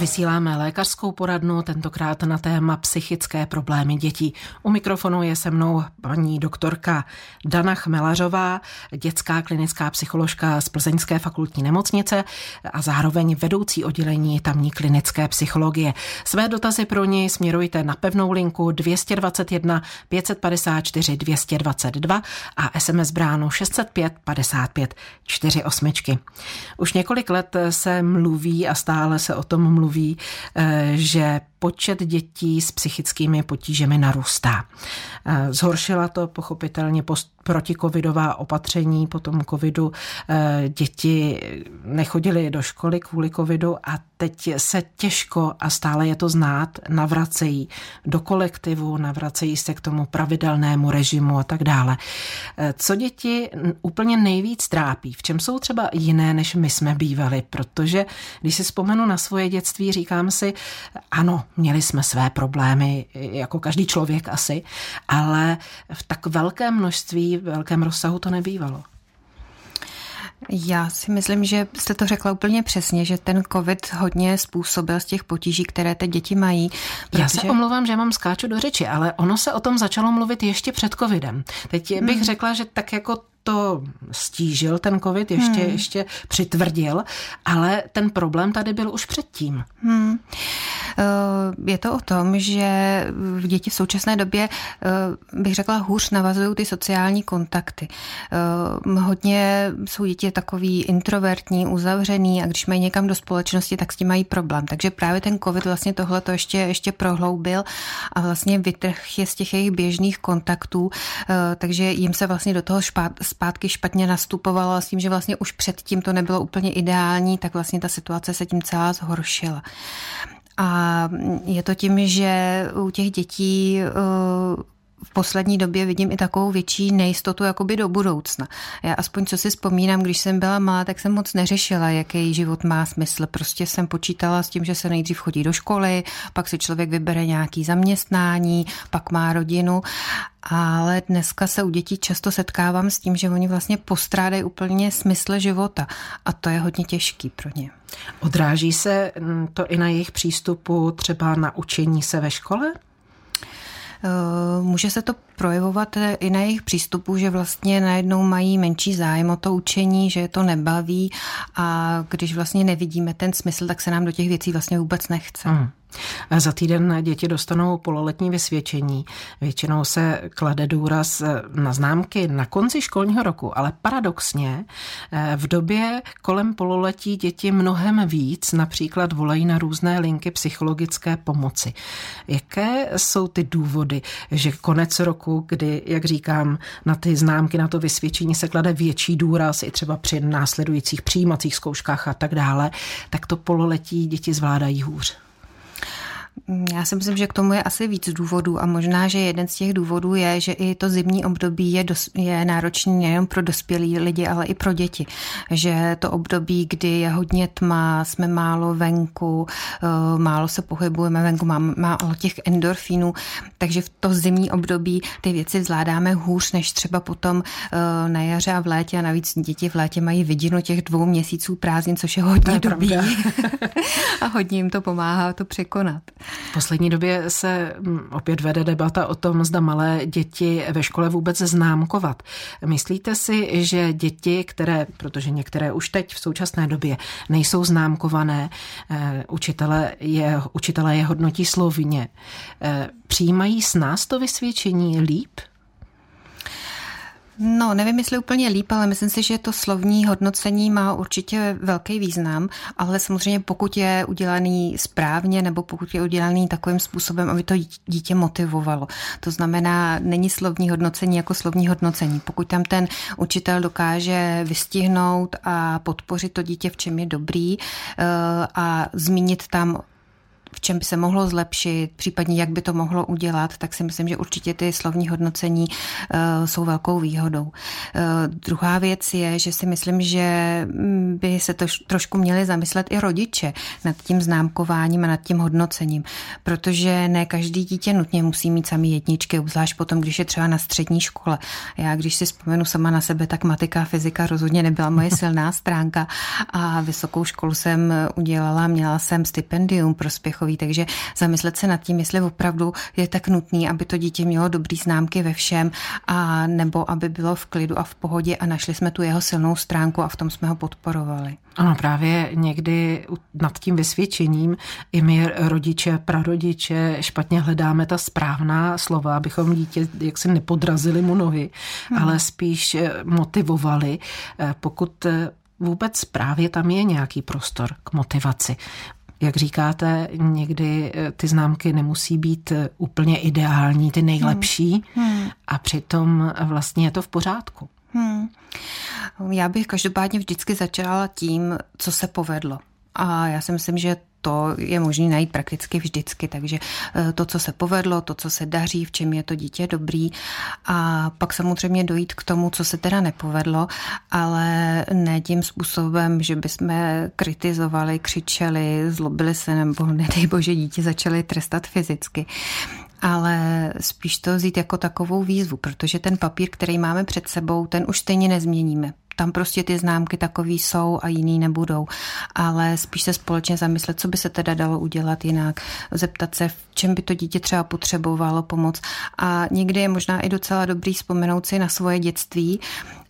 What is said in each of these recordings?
Vysíláme lékařskou poradnu, tentokrát na téma psychické problémy dětí. U mikrofonu je se mnou paní doktorka Dana Chmelařová, dětská klinická psycholožka z Plzeňské fakultní nemocnice a zároveň vedoucí oddělení tamní klinické psychologie. Své dotazy pro něj směrujte na pevnou linku 221 554 222 a SMS bránu 605 55 48. Už několik let se mluví a stále se o tom mluví mluví, eh, že počet dětí s psychickými potížemi narůstá. Eh, zhoršila to pochopitelně protikovidová opatření po tom covidu. Eh, děti nechodily do školy kvůli covidu a teď se těžko a stále je to znát, navracejí do kolektivu, navracejí se k tomu pravidelnému režimu a tak dále. Co děti úplně nejvíc trápí? V čem jsou třeba jiné, než my jsme bývali? Protože když si vzpomenu na svoje dětství, říkám si, ano, měli jsme své problémy, jako každý člověk asi, ale v tak velkém množství, velkém rozsahu to nebývalo. Já si myslím, že jste to řekla úplně přesně, že ten covid hodně způsobil z těch potíží, které ty děti mají. Protože... Já se omlouvám, že mám skáču do řeči, ale ono se o tom začalo mluvit ještě před covidem. Teď bych hmm. řekla, že tak jako to stížil ten covid, ještě, hmm. ještě přitvrdil, ale ten problém tady byl už předtím. Hmm. Eh, je to o tom, že v děti v současné době, eh, bych řekla, hůř navazují ty sociální kontakty. Eh, hodně jsou děti takový introvertní, uzavřený a když mají někam do společnosti, tak s tím mají problém. Takže právě ten covid vlastně tohle to ještě, ještě prohloubil a vlastně vytrh je z těch jejich běžných kontaktů, takže jim se vlastně do toho špát, zpátky špatně nastupovalo s tím, že vlastně už předtím to nebylo úplně ideální, tak vlastně ta situace se tím celá zhoršila. A je to tím, že u těch dětí v poslední době vidím i takovou větší nejistotu jakoby do budoucna. Já aspoň co si vzpomínám, když jsem byla malá, tak jsem moc neřešila, jaký život má smysl. Prostě jsem počítala s tím, že se nejdřív chodí do školy, pak si člověk vybere nějaký zaměstnání, pak má rodinu. Ale dneska se u dětí často setkávám s tím, že oni vlastně postrádají úplně smysl života a to je hodně těžký pro ně. Odráží se to i na jejich přístupu třeba na učení se ve škole? Eh, může se to projevovat i na jejich přístupu, že vlastně najednou mají menší zájem o to učení, že je to nebaví a když vlastně nevidíme ten smysl, tak se nám do těch věcí vlastně vůbec nechce. Hmm. Za týden děti dostanou pololetní vysvědčení. Většinou se klade důraz na známky na konci školního roku, ale paradoxně eh, v době kolem pololetí děti mnohem víc například volají na různé linky psychologické pomoci. Jaké jsou ty důvody, že konec roku, kdy, jak říkám, na ty známky, na to vysvědčení se klade větší důraz i třeba při následujících přijímacích zkouškách a tak dále, tak to pololetí děti zvládají hůř? Já si myslím, že k tomu je asi víc důvodů a možná, že jeden z těch důvodů je, že i to zimní období je, dos, je náročný nejen pro dospělí lidi, ale i pro děti. Že to období, kdy je hodně tma, jsme málo venku, eh, málo se pohybujeme venku, máme málo těch endorfínů, takže v to zimní období ty věci zvládáme hůř, než třeba potom eh, na jaře a v létě a navíc děti v létě mají vidinu těch dvou měsíců prázdnin, což je hodně dobí a hodně jim to pomáhá to překonat. V poslední době se mm, opět vede debata o tom, zda malé děti ve škole vůbec známkovat. Myslíte si, že děti, které, protože některé už teď v současné době nejsou známkované, eh, učitele je, učitele je hodnotí slovně, eh, přijímají s nás to vysvědčení líp? No, nevím, jestli úplně líp, ale myslím si, že to slovní hodnocení má určitě velký význam, ale samozřejmě pokud je udělaný správně nebo pokud je udělaný takovým způsobem, aby to dítě motivovalo. To znamená, není slovní hodnocení jako slovní hodnocení. Pokud tam ten učitel dokáže vystihnout a podpořit to dítě, v čem je dobrý eh, a zmínit tam v čem by se mohlo zlepšit, případně jak by to mohlo udělat, tak si myslím, že určitě ty slovní hodnocení uh, jsou velkou výhodou. Uh, druhá věc je, že si myslím, že mm, by se to trošku měli zamyslet i rodiče nad tím známkováním a nad tím hodnocením, protože ne každý dítě nutně musí mít sami jedničky, obzvlášť potom, když je třeba na střední škole. Já, když si vzpomenu sama na sebe, tak matika a fyzika rozhodně nebyla moje silná stránka a vysokou školu jsem udělala, měla jsem stipendium prospěchový, takže zamyslet se nad tím, jestli opravdu je tak nutný, aby to dítě mělo dobrý známky ve všem a nebo aby bylo v klidu a v pohodě a našli jsme tu jeho silnou stránku a v tom jsme ho podporovali. Ano, právě někdy nad tím vysvědčením i my rodiče, prarodiče špatně hledáme ta správná slova, abychom dítě jaksi nepodrazili mu nohy, hmm. ale spíš eh, motivovali, eh, pokud eh, vůbec právě tam je nějaký prostor k motivaci. Jak říkáte, někdy ty známky nemusí být úplně ideální, ty nejlepší hmm. Hmm. a přitom vlastně je to v pořádku. Hmm. Já bych každopádně vždycky začala tím, co se povedlo. A já si myslím, že to je možné najít prakticky vždycky, takže eh, to, co se povedlo, to, co se daří, v čem je to dítě dobrý. A pak samozřejmě dojít k tomu, co se teda nepovedlo, ale ne tím způsobem, že bychom kritizovali, křičeli, zlobili se nebo nedej bože dítě začali trestat fyzicky. Ale spíš to vzít jako takovou výzvu, protože ten papír, který máme před sebou, ten už stejně nezměníme tam prostě ty známky takový jsou a jiný nebudou. Ale spíš se společně zamyslet, co by se teda dalo udělat jinak, zeptat se, v čem by to dítě třeba potřebovalo pomoc. A někdy je možná i docela dobrý vzpomenout si na svoje dětství,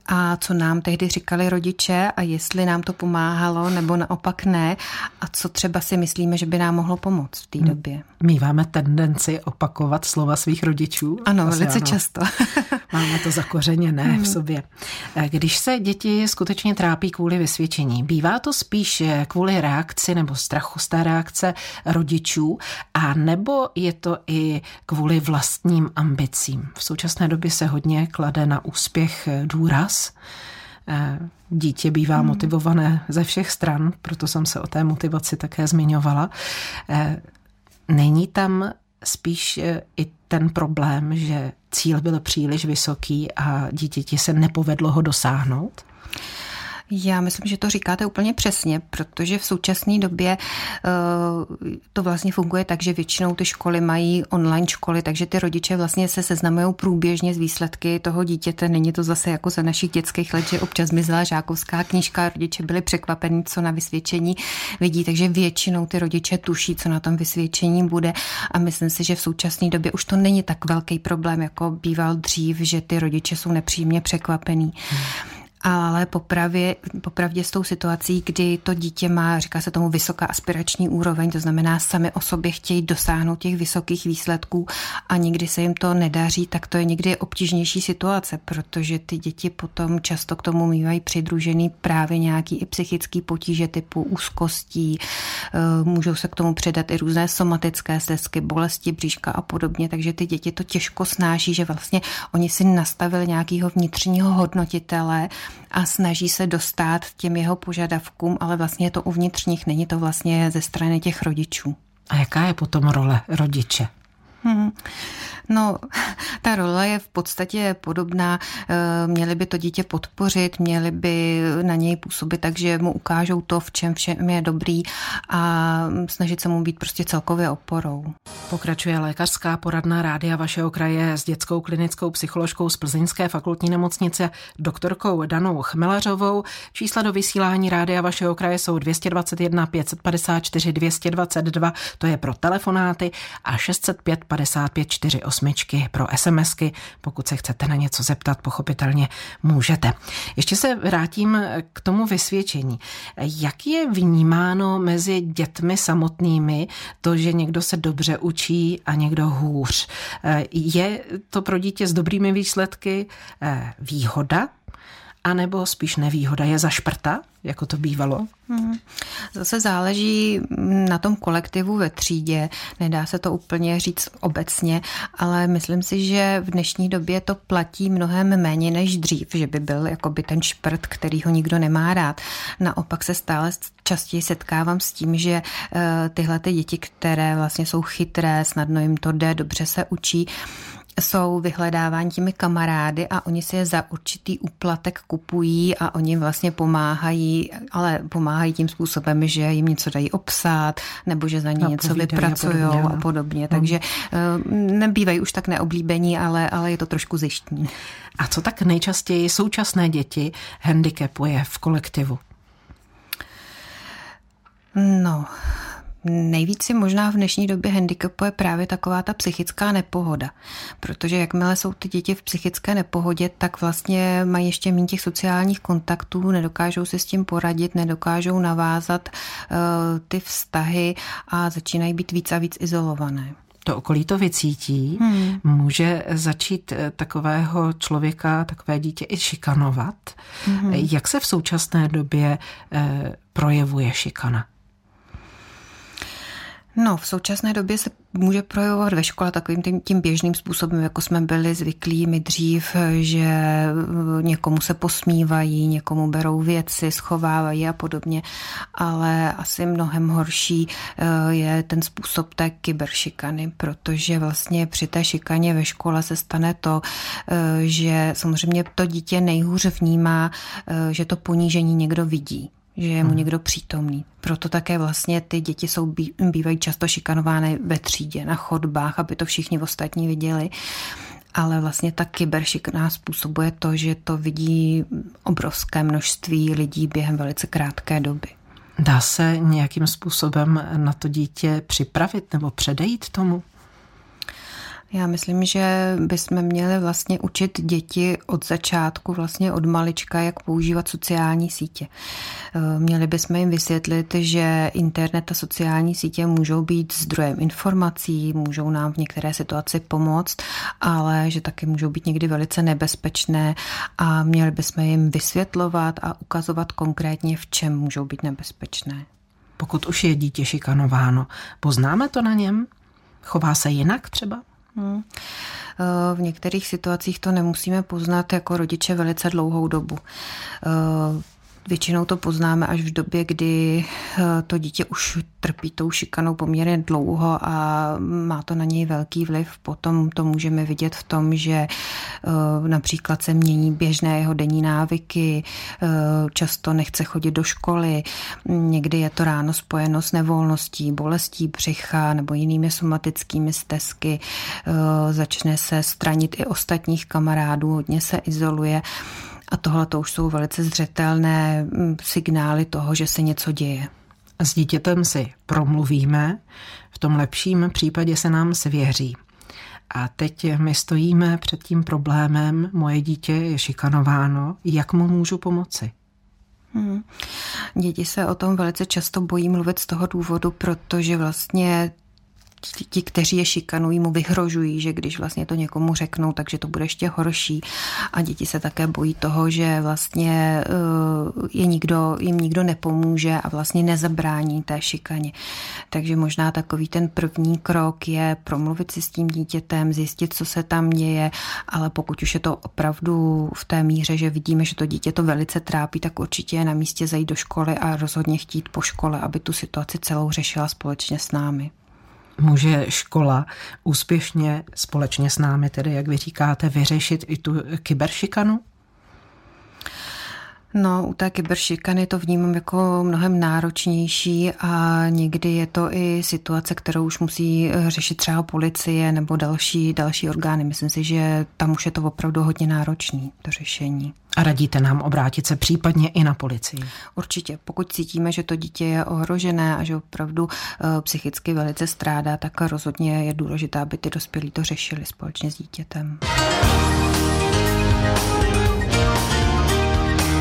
a co nám tehdy říkali rodiče a jestli nám to pomáhalo nebo naopak ne a co třeba si myslíme, že by nám mohlo pomoct v té době. Míváme tendenci opakovat slova svých rodičů? Ano, Asi velice ano. často. Máme to zakořeněné v hmm. sobě. Eh, když se děti skutečně trápí kvůli vysvědčení, bývá to spíš eh, kvůli reakci nebo strachu z té reakce rodičů a nebo je to i kvůli vlastním ambicím? V současné době se hodně klade na úspěch eh, důraz. Dítě bývá hmm. motivované ze všech stran, proto jsem se o té motivaci také zmiňovala. Není tam spíš i ten problém, že cíl byl příliš vysoký a dítěti se nepovedlo ho dosáhnout? Já myslím, že to říkáte úplně přesně, protože v současné době uh, to vlastně funguje tak, že většinou ty školy mají online školy, takže ty rodiče vlastně se seznamují průběžně z výsledky toho dítěte. Není to zase jako za našich dětských let, že občas zmizela žákovská knížka, rodiče byli překvapení, co na vysvědčení vidí, takže většinou ty rodiče tuší, co na tom vysvědčení bude a myslím si, že v současné době už to není tak velký problém, jako býval dřív, že ty rodiče jsou nepříjemně překvapení. Hmm ale popravě, popravdě s tou situací, kdy to dítě má, říká se tomu vysoká aspirační úroveň, to znamená sami o sobě chtějí dosáhnout těch vysokých výsledků a nikdy se jim to nedaří, tak to je někdy obtížnější situace, protože ty děti potom často k tomu mývají přidružený právě nějaký i psychický potíže typu úzkostí, eh, můžou se k tomu předat i různé somatické stezky, bolesti bříška a podobně, takže ty děti to těžko snáší, že vlastně oni si nastavili nějakého vnitřního hodnotitele, a snaží se dostat těm jeho požadavkům, ale vlastně je to uvnitř nich, není to vlastně ze strany těch rodičů. A jaká je potom role rodiče? Hmm. No, ta role je v podstatě podobná. Eh, měli by to dítě podpořit, měli by na něj působit tak, že mu ukážou to, v čem všem je dobrý a snažit se mu být prostě celkově oporou. Pokračuje lékařská poradna rádia vašeho kraje s dětskou klinickou psycholožkou z Plzeňské fakultní nemocnice doktorkou Danou Chmelařovou. Čísla do vysílání rádia vašeho kraje jsou 221 554 222, to je pro telefonáty a 605 55 48 pro SMSky. Pokud se chcete na něco zeptat, pochopitelně můžete. Ještě se vrátím k tomu vysvědčení. Jak je vnímáno mezi dětmi samotnými to, že někdo se dobře učí a někdo hůř? Je to pro dítě s dobrými výsledky eh, výhoda anebo spíš nevýhoda je zašprta, jako to bývalo? Hmm. Zase záleží na tom kolektivu ve třídě. Nedá se to úplně říct obecně, ale myslím si, že v dnešní době to platí mnohem méně než dřív, že by byl jakoby ten šprt, který ho nikdo nemá rád. Naopak se stále častěji setkávám s tím, že eh, tyhle ty děti, které vlastně jsou chytré, snadno jim to jde, dobře se učí, jsou vyhledávání těmi kamarády a oni si je za určitý úplatek kupují a oni vlastně pomáhají, ale pomáhají tím způsobem, že jim něco dají obsát nebo že za ně něco vypracují a podobně. A podobně. Hmm. Takže eh, nebývají už tak neoblíbení, ale, ale je to trošku zjištní. A co tak nejčastěji současné děti handicapuje v kolektivu? No, Nejvíc si možná v dnešní době handicapuje právě taková ta psychická nepohoda, protože jakmile jsou ty děti v psychické nepohodě, tak vlastně mají ještě méně těch sociálních kontaktů, nedokážou si s tím poradit, nedokážou navázat uh, ty vztahy a začínají být víc a víc izolované to okolí to vycítí, hmm. může začít eh, takového člověka, takové dítě i šikanovat. Hmm. Jak se v současné době eh, projevuje šikana? No, v současné době se může projevovat ve škole takovým tím, tím běžným způsobem, jako jsme byli zvyklí my dřív, že eh, někomu se posmívají, někomu berou věci, schovávají a podobně, ale asi mnohem horší eh, je ten způsob té kyberšikany, protože vlastně při té šikaně ve škole se stane to, eh, že samozřejmě to dítě nejhůř vnímá, že to ponížení někdo vidí že je mu hmm. někdo přítomný. Proto také vlastně ty děti jsou, bývají často šikanovány ve třídě, na chodbách, aby to všichni ostatní viděli. Ale vlastně ta kyberšikana způsobuje to, že to vidí obrovské množství lidí během velice krátké doby. Dá se nějakým způsobem na to dítě připravit nebo předejít tomu? Já myslím, že bychom měli vlastně učit děti od začátku, vlastně od malička, jak používat sociální sítě. Eh, měli bychom jim vysvětlit, že internet a sociální sítě můžou být zdrojem informací, můžou nám v některé situaci pomoct, ale že taky můžou být někdy velice nebezpečné a měli bychom jim vysvětlovat a ukazovat konkrétně, v čem můžou být nebezpečné. Pokud už je dítě šikanováno, poznáme to na něm? Chová se jinak třeba? Hmm. V některých situacích to nemusíme poznat jako rodiče velice dlouhou dobu. Většinou to poznáme až v době, kdy eh, to dítě už trpí tou šikanou poměrně dlouho a má to na něj velký vliv. Potom to můžeme vidět v tom, že eh, například se mění běžné jeho denní návyky, eh, často nechce chodit do školy, někdy je to ráno spojeno s nevolností, bolestí břicha nebo jinými somatickými stezky, začne se stranit i ostatních kamarádů, hodně se izoluje. A tohle to už jsou velice zřetelné mm, signály toho, že se něco děje. S dítětem si promluvíme, v tom lepším případě se nám svěří. A teď my stojíme před tím problémem, moje dítě je šikanováno, jak mu můžu pomoci? Hmm. Děti se o tom velice často bojí mluvit z toho důvodu, protože vlastně ti, kteří je šikanují, mu vyhrožují, že když vlastně to někomu řeknou, takže to bude ještě horší. A děti se také bojí toho, že vlastně eh, je nikdo, jim nikdo nepomůže a vlastně nezabrání té šikaně. Takže možná takový ten první krok je promluvit si s tím dítětem, zjistit, co se tam děje, ale pokud už je to opravdu v té míře, že vidíme, že to dítě to velice trápí, tak určitě je na místě zajít do školy a rozhodně chtít po škole, aby tu situaci celou řešila společně s námi může škola úspěšně společně s námi, tedy jak vy říkáte, vyřešit i tu kyberšikanu? No, u té kyberšikany to vnímám jako mnohem náročnější a někdy je to i situace, kterou už musí řešit třeba policie nebo další, další orgány. Myslím si, že tam už je to opravdu hodně náročný, to řešení. A radíte nám obrátit se případně i na policii? Určitě. Pokud cítíme, že to dítě je ohrožené a že opravdu eh, psychicky velice strádá, tak rozhodně je důležité, aby ty dospělí to řešili společně s dítětem.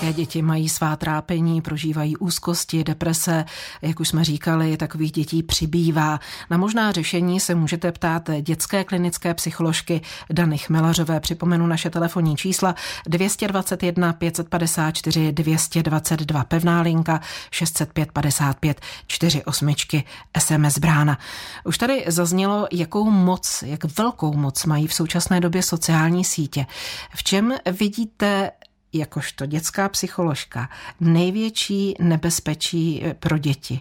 Také děti mají svá trápení, prožívají úzkosti, deprese. Jak už jsme říkali, takových dětí přibývá. Na možná řešení se můžete ptát dětské klinické psycholožky Dany Chmelařové. Připomenu naše telefonní čísla 221 554 222 pevná linka 605 55 48 SMS brána. Už tady zaznělo, jakou moc, jak velkou moc mají v současné době sociální sítě. V čem vidíte jakožto dětská psycholožka největší nebezpečí pro děti?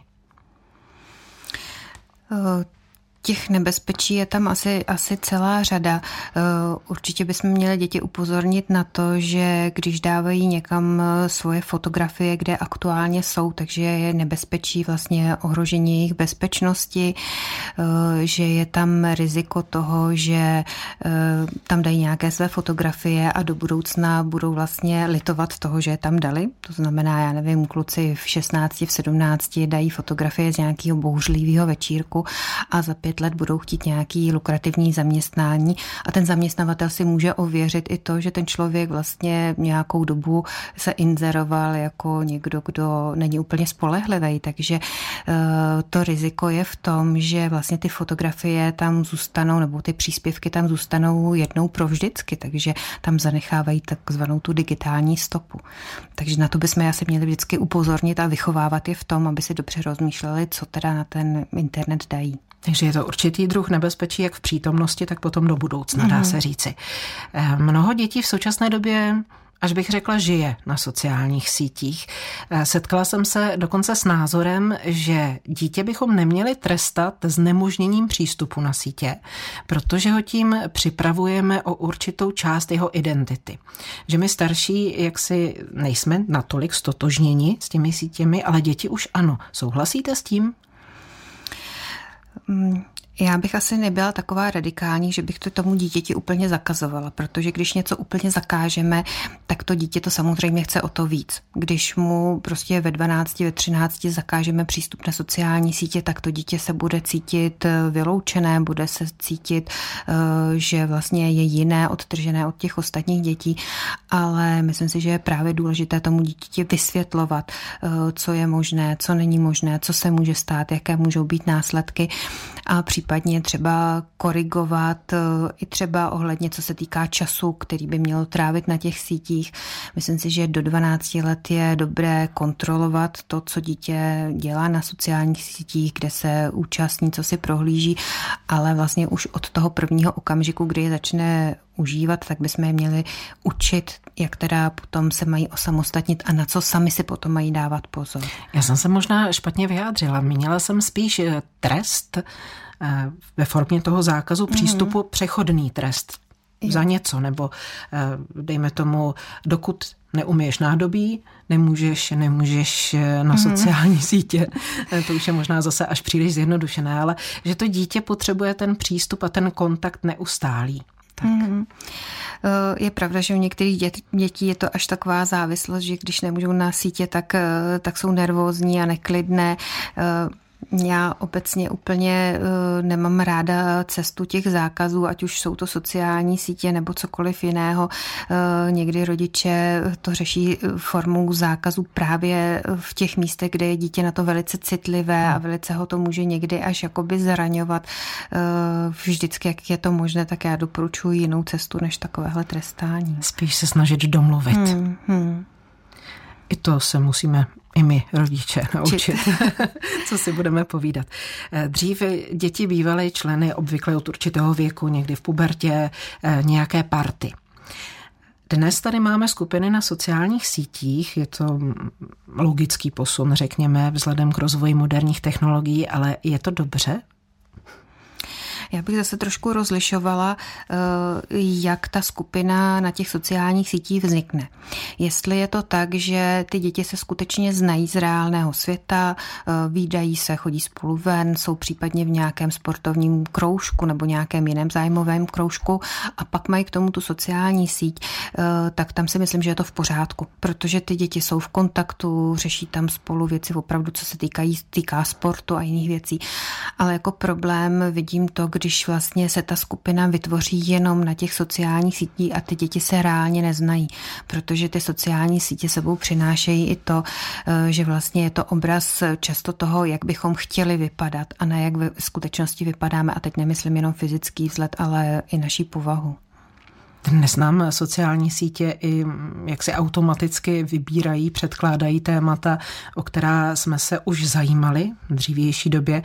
Těch nebezpečí je tam asi, asi celá řada. Eh, určitě bychom měli děti upozornit na to, že když dávají někam eh, svoje fotografie, kde aktuálně jsou, takže je nebezpečí vlastně ohrožení jejich bezpečnosti, eh, že je tam riziko toho, že tam dají nějaké své fotografie a do budoucna budou vlastně litovat toho, že je tam dali. To znamená, já nevím, kluci v 16, v 17 dají fotografie z nějakého bouřlivého večírku a za pět pět let budou chtít nějaký lukrativní zaměstnání a ten zaměstnavatel si může ověřit i to, že ten člověk vlastně nějakou dobu se inzeroval jako někdo, kdo není úplně spolehlivý, takže eh, to riziko je v tom, že vlastně ty fotografie tam zůstanou nebo ty příspěvky tam zůstanou jednou provždycky, takže tam zanechávají takzvanou tu digitální stopu. Takže na to bychom asi měli vždycky upozornit a vychovávat je v tom, aby si dobře rozmýšleli, co teda na ten internet dají. Takže je to určitý druh nebezpečí, jak v přítomnosti, tak potom do budoucna, dá mhm. se říci. Eh, mnoho dětí v současné době až bych řekla, žije na sociálních sítích. Eh, setkala jsem se dokonce s názorem, že dítě bychom neměli trestat znemožněním přístupu na sítě, protože ho tím připravujeme o určitou část jeho identity. Že my starší jaksi nejsme natolik stotožněni s těmi sítěmi, ale děti už ano. Souhlasíte s tím? Mm, já bych asi nebyla taková radikální, že bych to tomu dítěti úplně zakazovala, protože když něco úplně zakážeme, tak to dítě to samozřejmě chce o to víc. Když mu prostě ve 12, ve 13 zakážeme přístup na sociální sítě, tak to dítě se bude cítit eh, vyloučené, bude se cítit, eh, že vlastně je jiné, odtržené od těch ostatních dětí, ale myslím si, že je právě důležité tomu dítěti vysvětlovat, eh, co je možné, co není možné, co se může stát, jaké můžou být následky a případně třeba korigovat eh, i třeba ohledně, co se týká času, který by mělo trávit na těch sítích. Myslím si, že do 12 let je dobré kontrolovat to, co dítě dělá na sociálních sítích, kde se účastní, co si prohlíží, ale vlastně už od toho prvního okamžiku, kdy je začne užívat, tak bychom je měli učit, jak teda potom se mají osamostatnit a na co sami si potom mají dávat pozor. Já jsem se možná špatně vyjádřila. Měla jsem spíš eh, trest ve formě toho zákazu mhm. přístupu, mm-hmm. přechodný trest za něco, nebo eh, dejme tomu, dokud neumíš nádobí, nemůžeš, nemůžeš na mm-hmm. sociální sítě. To už je možná zase až příliš zjednodušené, ale že to dítě potřebuje ten přístup a ten kontakt neustálý. Tak. Mm-hmm. Je pravda, že u některých dět, dětí je to až taková závislost, že když nemůžou na sítě, tak, eh, tak jsou nervózní a neklidné. Eh, já obecně úplně eh, nemám ráda cestu těch zákazů, ať už jsou to sociální sítě nebo cokoliv jiného. Eh, někdy rodiče to řeší formou zákazu právě v těch místech, kde je dítě na to velice citlivé a velice ho to může někdy až jakoby zraňovat. Eh, vždycky, jak je to možné, tak já doporučuji jinou cestu než takovéhle trestání. Spíš se snažit domluvit. Hmm, hmm. I to se musíme i my, rodiče, naučit, co si budeme povídat. Eh, dříve děti bývaly členy obvykle od určitého věku, někdy v pubertě, eh, nějaké party. Dnes tady máme skupiny na sociálních sítích, je to logický posun, řekněme, vzhledem k rozvoji moderních technologií, ale je to dobře? Já bych zase trošku rozlišovala, eh, jak ta skupina na těch sociálních sítích vznikne. Jestli je to tak, že ty děti se skutečně znají z reálného světa, eh, výdají se, chodí spolu ven, jsou případně v nějakém sportovním kroužku nebo nějakém jiném zájmovém kroužku a pak mají k tomu tu sociální síť, eh, tak tam si myslím, že je to v pořádku, protože ty děti jsou v kontaktu, řeší tam spolu věci opravdu, co se týkají, týká sportu a jiných věcí. Ale jako problém vidím to, když když vlastně se ta skupina vytvoří jenom na těch sociálních sítích a ty děti se reálně neznají, protože ty sociální sítě sebou přinášejí i to, eh, že vlastně je to obraz často toho, jak bychom chtěli vypadat a ne jak v skutečnosti vypadáme. A teď nemyslím jenom fyzický vzhled, ale i naší povahu. Dnes nám sociální sítě i jak se automaticky vybírají, předkládají témata, o která jsme se už zajímali v dřívější době,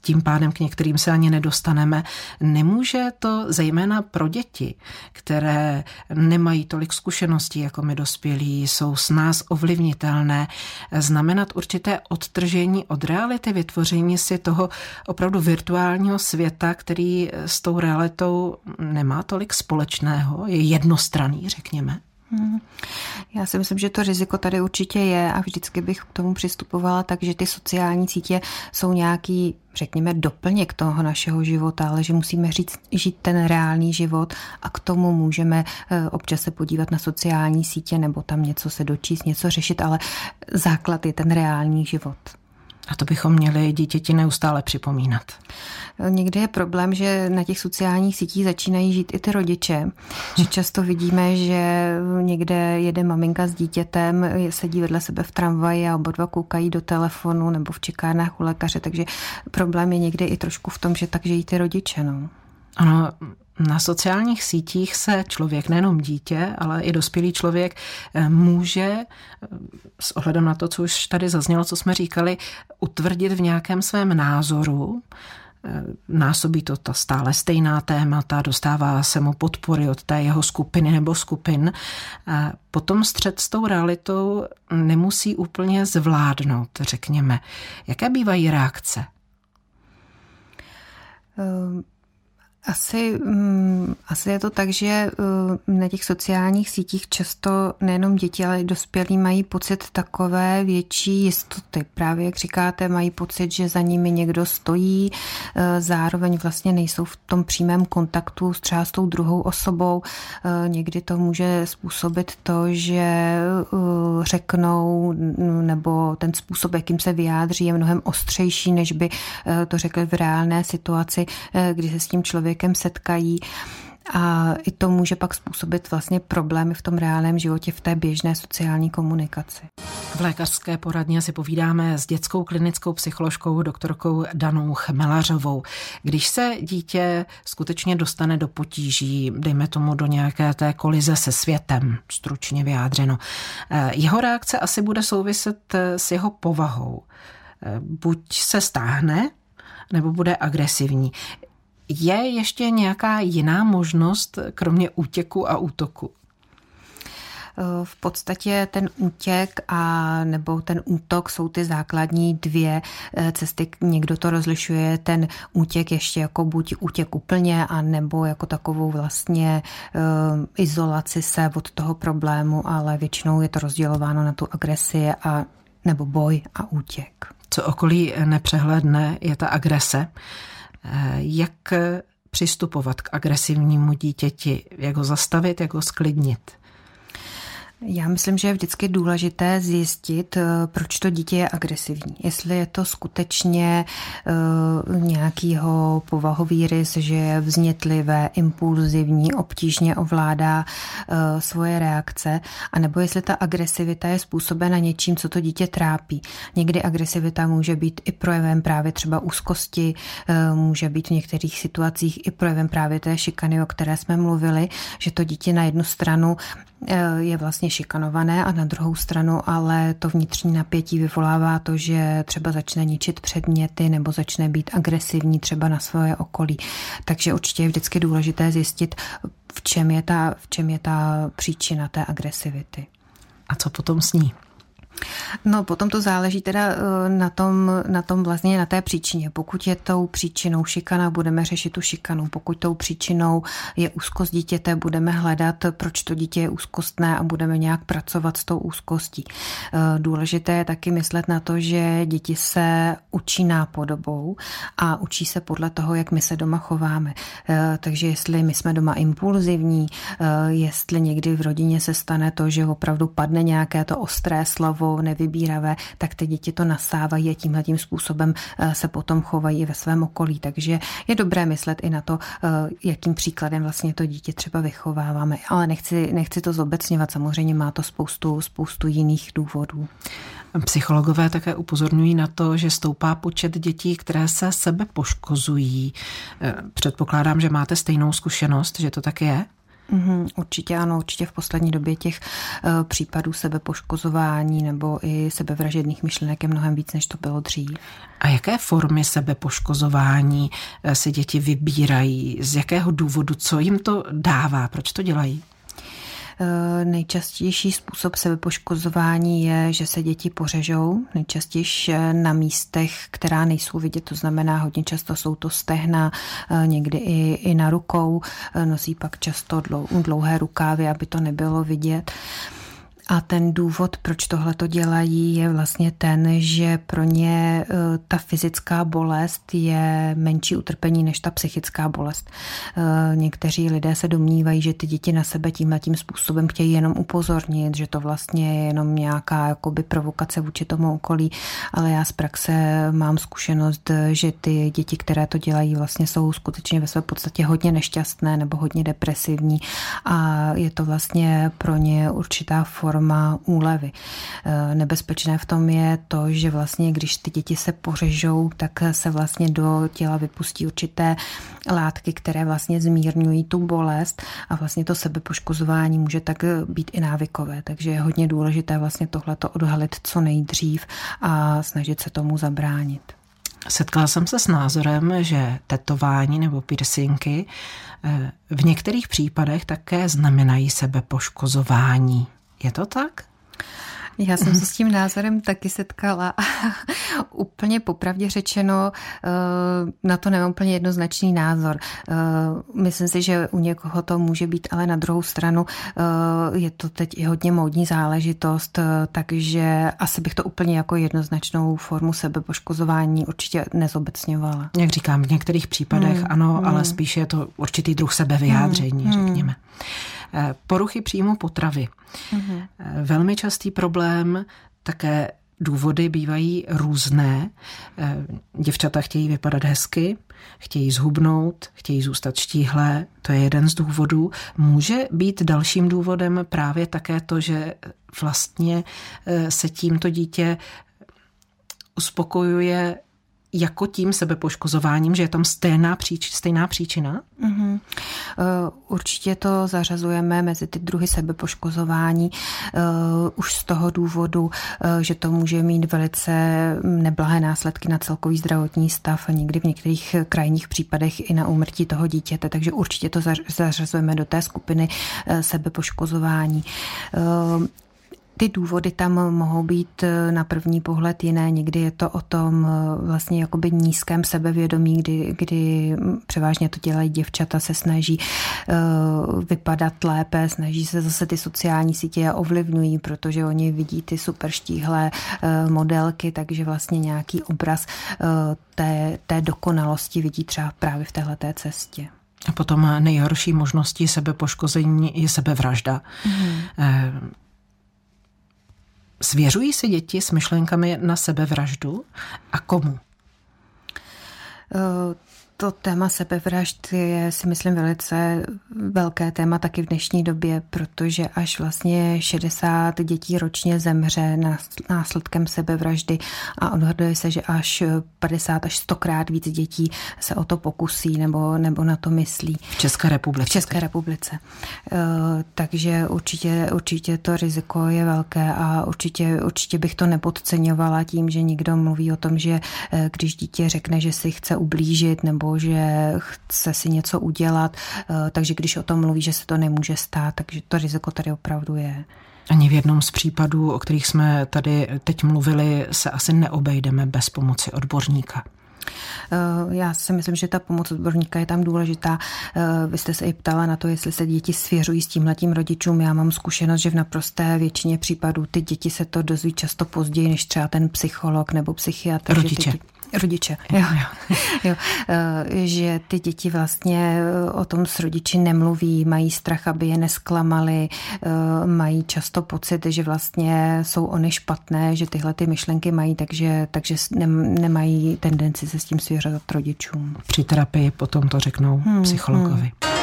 tím pádem k některým se ani nedostaneme. Nemůže to zejména pro děti, které nemají tolik zkušeností jako my dospělí, jsou s nás ovlivnitelné, znamenat určité odtržení od reality, vytvoření si toho opravdu virtuálního světa, který s tou realitou nemá tolik společného jiného, je jednostranný, řekněme? Hmm. Já si myslím, že to riziko tady určitě je a vždycky bych k tomu přistupovala tak, že ty sociální sítě jsou nějaký, řekněme, doplněk toho našeho života, ale že musíme říct, žít ten reálný život a k tomu můžeme eh, občas se podívat na sociální sítě nebo tam něco se dočíst, něco řešit, ale základ je ten reálný život. A to bychom měli dítěti neustále připomínat. Někdy je problém, že na těch sociálních sítích začínají žít i ty rodiče. Že často vidíme, že někde jede maminka s dítětem, sedí vedle sebe v tramvaji a oba dva koukají do telefonu nebo v čekárnách u lékaře, takže problém je někdy i trošku v tom, že tak žijí ty rodiče. No. Ano, na sociálních sítích se člověk, nejenom dítě, ale i dospělý člověk eh, může eh, s ohledem na to, co už tady zaznělo, co jsme říkali, utvrdit v nějakém svém názoru, eh, násobí to ta stále stejná témata, dostává se mu podpory od té jeho skupiny nebo skupin. Potom střed s tou realitou nemusí úplně zvládnout, řekněme. Jaké bývají reakce? Um asi, um, asi je to tak, že uh, na těch sociálních sítích často nejenom děti, ale i dospělí mají pocit takové větší jistoty. Právě jak říkáte, mají pocit, že za nimi někdo stojí, uh, zároveň vlastně nejsou v tom přímém kontaktu s třeba s tou druhou osobou. Uh, někdy to může způsobit to, že řeknou, nebo ten způsob, jakým se vyjádří, je mnohem ostřejší, než by to řekli v reálné situaci, kdy se s tím člověk člověkem setkají. A i to může pak způsobit vlastně problémy v tom reálném životě, v té běžné sociální komunikaci. V lékařské poradně si povídáme s dětskou klinickou psycholožkou doktorkou Danou Chmelařovou. Když se dítě skutečně dostane do potíží, dejme tomu do nějaké té kolize se světem, stručně vyjádřeno, eh, jeho reakce asi bude souviset eh, s jeho povahou. Eh, buď se stáhne, nebo bude agresivní. Je ještě nějaká jiná možnost, kromě útěku a útoku? v podstatě ten útěk a nebo ten útok jsou ty základní dvě eh, cesty. Někdo to rozlišuje ten útěk ještě jako buď útěk úplně a nebo jako takovou vlastně uh, izolaci se od toho problému, ale většinou je to rozdělováno na tu agresi a nebo boj a útěk. Co okolí nepřehledne, je ta agrese. Jak přistupovat k agresivnímu dítěti, jak ho zastavit, jak ho sklidnit? Já myslím, že je vždycky důležité zjistit, eh, proč to dítě je agresivní. Jestli je to skutečně uh, nějakýho povahový rys, že je vznětlivé, impulzivní, obtížně ovládá uh, svoje reakce, anebo jestli ta agresivita je způsobena něčím, co to dítě trápí. Někdy agresivita může být i projevem právě třeba úzkosti, může být v některých situacích i projevem právě té šikany, o které jsme mluvili, že to dítě na jednu stranu je vlastně šikanované a na druhou stranu ale to vnitřní napětí vyvolává to, že třeba začne ničit předměty nebo začne být agresivní třeba na svoje okolí. Takže určitě je vždycky důležité zjistit, v čem je ta, v čem je ta příčina té agresivity. A co potom s ní? No, potom to záleží teda eh, na tom, na tom vlastně na té příčině. Pokud je tou příčinou šikana, budeme řešit tu šikanu. Pokud tou příčinou je úzkost dítěte, budeme hledat, proč to dítě je úzkostné a budeme nějak pracovat s tou úzkostí. Eh, důležité je taky myslet na to, že děti se učí nápodobou a učí se podle toho, jak my se doma chováme. Eh, takže jestli my jsme doma impulzivní, jestli někdy v rodině se stane to, že opravdu padne nějaké to ostré slovo, nebo nevybíravé, tak ty děti to nasávají a tímhle tím způsobem se potom chovají ve svém okolí. Takže je dobré myslet i na to, jakým příkladem vlastně to dítě třeba vychováváme. Ale nechci, nechci to zobecňovat, samozřejmě má to spoustu, spoustu jiných důvodů. Psychologové také upozorňují na to, že stoupá počet dětí, které se sebe poškozují. Eh, předpokládám, že máte stejnou zkušenost, že to tak je? Mm, určitě ano, určitě v poslední době těch uh, případů sebepoškozování nebo i sebevražedných myšlenek je mnohem víc, než to bylo dřív. A jaké formy sebepoškozování eh, si děti vybírají? Z jakého důvodu? Co jim to dává? Proč to dělají? Eh, nejčastější způsob sebepoškozování je, že se děti pořežou, nejčastěji eh, na místech, která nejsou vidět, to znamená hodně často jsou to stehna, eh, někdy i, i na rukou, nosí pak často dlouhé rukávy, aby to nebylo vidět. A ten důvod, proč tohle to dělají, je vlastně ten, že pro ně e, ta fyzická bolest je menší utrpení než ta psychická bolest. E, někteří lidé se domnívají, že ty děti na sebe tímhle tím způsobem chtějí jenom upozornit, že to vlastně je jenom nějaká jakoby provokace vůči tomu okolí, ale já z praxe mám zkušenost, že ty děti, které to dělají, vlastně jsou skutečně ve své podstatě hodně nešťastné nebo hodně depresivní a je to vlastně pro ně určitá forma forma úlevy. Eh, nebezpečné v tom je to, že vlastně, když ty děti se pořežou, tak se vlastně do těla vypustí určité látky, které vlastně zmírňují tu bolest a vlastně to sebepoškozování může tak být i návykové. Takže je hodně důležité vlastně tohleto odhalit co nejdřív a snažit se tomu zabránit. Setkala jsem se s názorem, že tetování nebo piercingy eh, v některých případech také znamenají sebepoškozování. Je to tak? Já jsem se s tím názorem taky setkala. úplně popravdě řečeno, eh, na to nemám úplně jednoznačný názor. Eh, myslím si, že u někoho to může být, ale na druhou stranu eh, je to teď i hodně módní záležitost, takže asi bych to úplně jako jednoznačnou formu sebepoškozování určitě nezobecňovala. Jak říkám, v některých případech hmm. ano, hmm. ale spíše je to určitý druh sebevyjádření, hmm. řekněme. Poruchy příjmu potravy. Hmm. Velmi častý problém, také důvody bývají různé. Děvčata chtějí vypadat hezky, chtějí zhubnout, chtějí zůstat štíhlé, to je jeden z důvodů. Může být dalším důvodem právě také to, že vlastně eh, se tímto dítě uspokojuje jako tím sebepoškozováním, že je tam stejná, příč, stejná příčina? Mm-hmm. Určitě to zařazujeme mezi ty druhy sebepoškozování uh, už z toho důvodu, uh, že to může mít velice neblahé následky na celkový zdravotní stav a někdy v některých krajních případech i na úmrtí toho dítěte, takže určitě to zařazujeme do té skupiny sebepoškozování. Ty důvody tam mohou být eh, na první pohled jiné. Někdy je to o tom eh, vlastně jakoby nízkém sebevědomí, kdy, kdy převážně to dělají děvčata, se snaží uh, vypadat lépe, snaží se zase ty sociální sítě ovlivňují, protože oni vidí ty super štíhlé modelky, takže vlastně nějaký obraz té, té dokonalosti vidí třeba právě v téhleté cestě. A potom nejhorší možností sebepoškození je sebevražda. Mm. Svěřují si děti s myšlenkami na sebevraždu a komu? To téma sebevražd je, si myslím, velice velké téma taky v dnešní době, protože až vlastně 60 dětí ročně zemře následkem sebevraždy a odhaduje se, že až 50 až 100 krát víc dětí se o to pokusí nebo, nebo na to myslí. V České republice. V České republice. Eh, takže určitě, určitě to riziko je velké a určitě, určitě bych to nepodceňovala tím, že někdo mluví o tom, že eh, když dítě řekne, že si chce ublížit nebo že chce si něco udělat, eh, takže když o tom mluví, že se to nemůže stát, takže to riziko tady opravdu je. Ani v jednom z případů, o kterých jsme tady teď mluvili, se asi neobejdeme bez pomoci odborníka. Eh, já si myslím, že ta pomoc odborníka je tam důležitá. Eh, vy jste se i ptala na to, jestli se děti svěřují s tímhletím rodičům. Já mám zkušenost, že v naprosté většině případů ty děti se to dozví často později, než třeba ten psycholog nebo psychiatr. Rodiče. Že ty, Rodiče, jo. jo. jo. Že ty děti vlastně o tom s rodiči nemluví, mají strach, aby je nesklamali, mají často pocit, že vlastně jsou oni špatné, že tyhle ty myšlenky mají, takže, takže nemají tendenci se s tím svěřovat rodičům. Při terapii potom to řeknou hmm, psychologovi. Hmm.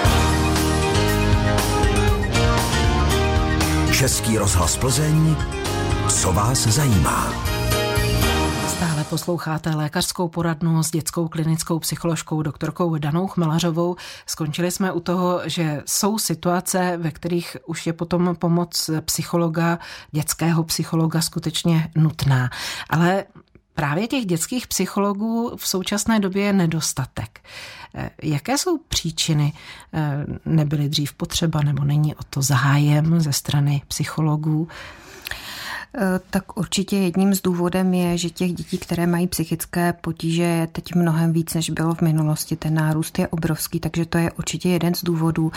Český rozhlas Plzeň, co vás zajímá. Posloucháte lékařskou poradnu s dětskou klinickou psycholožkou doktorkou Danou Chmelařovou. Skončili jsme u toho, že jsou situace, ve kterých už je potom pomoc psychologa, dětského psychologa skutečně nutná. Ale Právě těch dětských psychologů v současné době je nedostatek. Eh, jaké jsou příčiny? Eh, nebyly dřív potřeba nebo není o to zájem ze strany psychologů? Eh, tak určitě jedním z důvodem je, že těch dětí, které mají psychické potíže, je teď mnohem víc, než bylo v minulosti. Ten nárůst je obrovský, takže to je určitě jeden z důvodů.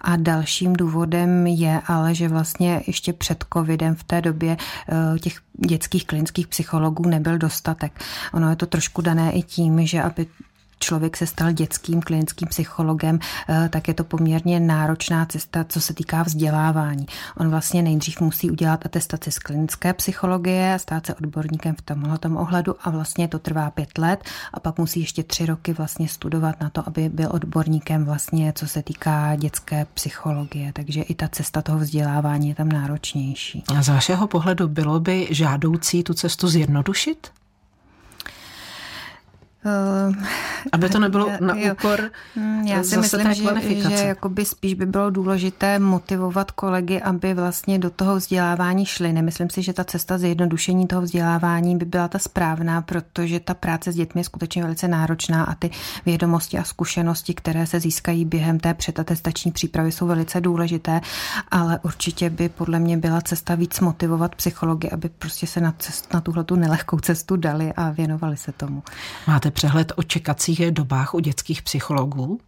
A dalším důvodem je ale, že vlastně ještě před covidem v té době eh, těch dětských klinických psychologů nebyl dostatek. Ono je to trošku dané i tím, že aby člověk se stal dětským klinickým psychologem, eh, tak je to poměrně náročná cesta, co se týká vzdělávání. On vlastně nejdřív musí udělat atestaci z klinické psychologie a stát se odborníkem v tomhle ohledu a vlastně to trvá pět let a pak musí ještě tři roky vlastně studovat na to, aby byl odborníkem vlastně, co se týká dětské psychologie. Takže i ta cesta toho vzdělávání je tam náročnější. A z vašeho pohledu bylo by žádoucí tu cestu zjednodušit? Uh, Aby to nebylo na jo. úkor hmm, Já si myslím, že, že jakoby spíš by bylo důležité motivovat kolegy, aby vlastně do toho vzdělávání šli. Nemyslím si, že ta cesta zjednodušení toho vzdělávání by byla ta správná, protože ta práce s dětmi je skutečně velice náročná a ty vědomosti a zkušenosti, které se získají během té předatestační přípravy, jsou velice důležité, ale určitě by podle mě byla cesta víc motivovat psychologi, aby prostě se na, cest, na tuhle tu nelehkou cestu dali a věnovali se tomu. Máte přehled o čekacích dobách u dětských psychologů?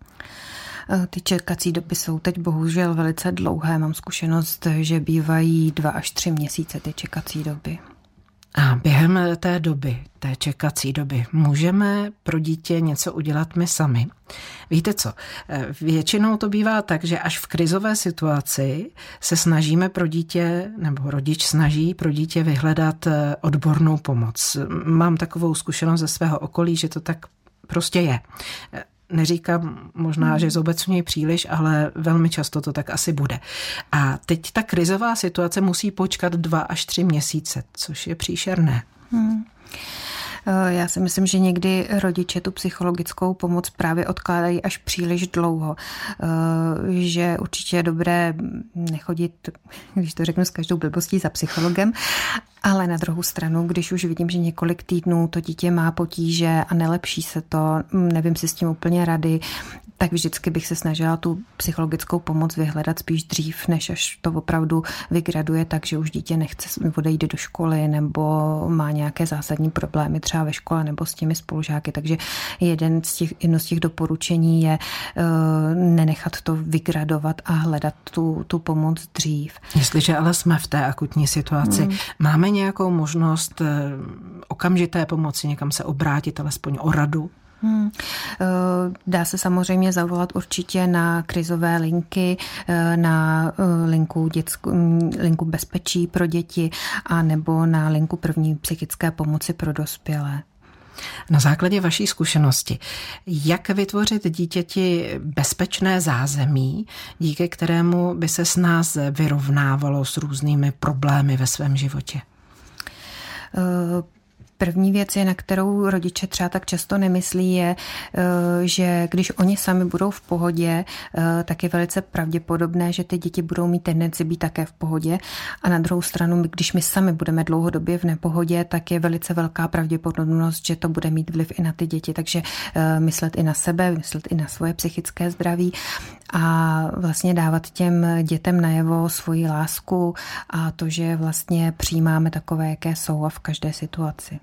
Eh, ty čekací doby jsou teď bohužel velice dlouhé. Mám zkušenost, že bývají dva až tři měsíce ty čekací doby. A během té doby, té čekací doby, můžeme pro dítě něco udělat my sami. Víte co, většinou to bývá tak, že až v krizové situaci se snažíme pro dítě, nebo rodič snaží pro dítě vyhledat eh, odbornou pomoc. Mám takovou zkušenost ze svého okolí, že to tak prostě je neříkám možná, že zobecňuji příliš, ale velmi často to tak asi bude. A teď ta krizová situace musí počkat dva až tři měsíce, což je příšerné. Hmm. Eh, já si myslím, že někdy rodiče tu psychologickou pomoc právě odkládají až příliš dlouho. Eh, že určitě je dobré nechodit, když to řeknu s každou blbostí, za psychologem, ale na druhou stranu, když už vidím, že několik týdnů to dítě má potíže a nelepší se to, nevím si s tím úplně rady, tak vždycky bych se snažila tu psychologickou pomoc vyhledat spíš dřív, než až to opravdu vygraduje tak, že už dítě nechce odejít do školy nebo má nějaké zásadní problémy třeba ve škole nebo s těmi spolužáky. Takže jeden z těch, jedno z těch doporučení je uh, nenechat to vygradovat a hledat tu, tu pomoc dřív. Jestliže ale jsme v té akutní situaci, hmm. máme nějakou možnost uh, okamžité pomoci, někam se obrátit, alespoň o radu? Hmm. Eh, dá se samozřejmě zavolat určitě na krizové linky, eh, na eh, linku, dětskou, mm, linku bezpečí pro děti a nebo na linku první psychické pomoci pro dospělé. Na základě vaší zkušenosti, jak vytvořit dítěti bezpečné zázemí, díky kterému by se s nás vyrovnávalo s různými problémy ve svém životě? První věc je, na kterou rodiče třeba tak často nemyslí, je, eh, že když oni sami budou v pohodě, eh, tak je velice pravděpodobné, že ty děti budou mít tendenci být také v pohodě. A na druhou stranu, když my sami budeme dlouhodobě v nepohodě, tak je velice velká pravděpodobnost, že to bude mít vliv i na ty děti. Takže eh, myslet i na sebe, myslet i na svoje psychické zdraví a vlastně dávat těm dětem najevo svoji lásku a to, že vlastně přijímáme takové, jaké jsou a v každé situaci.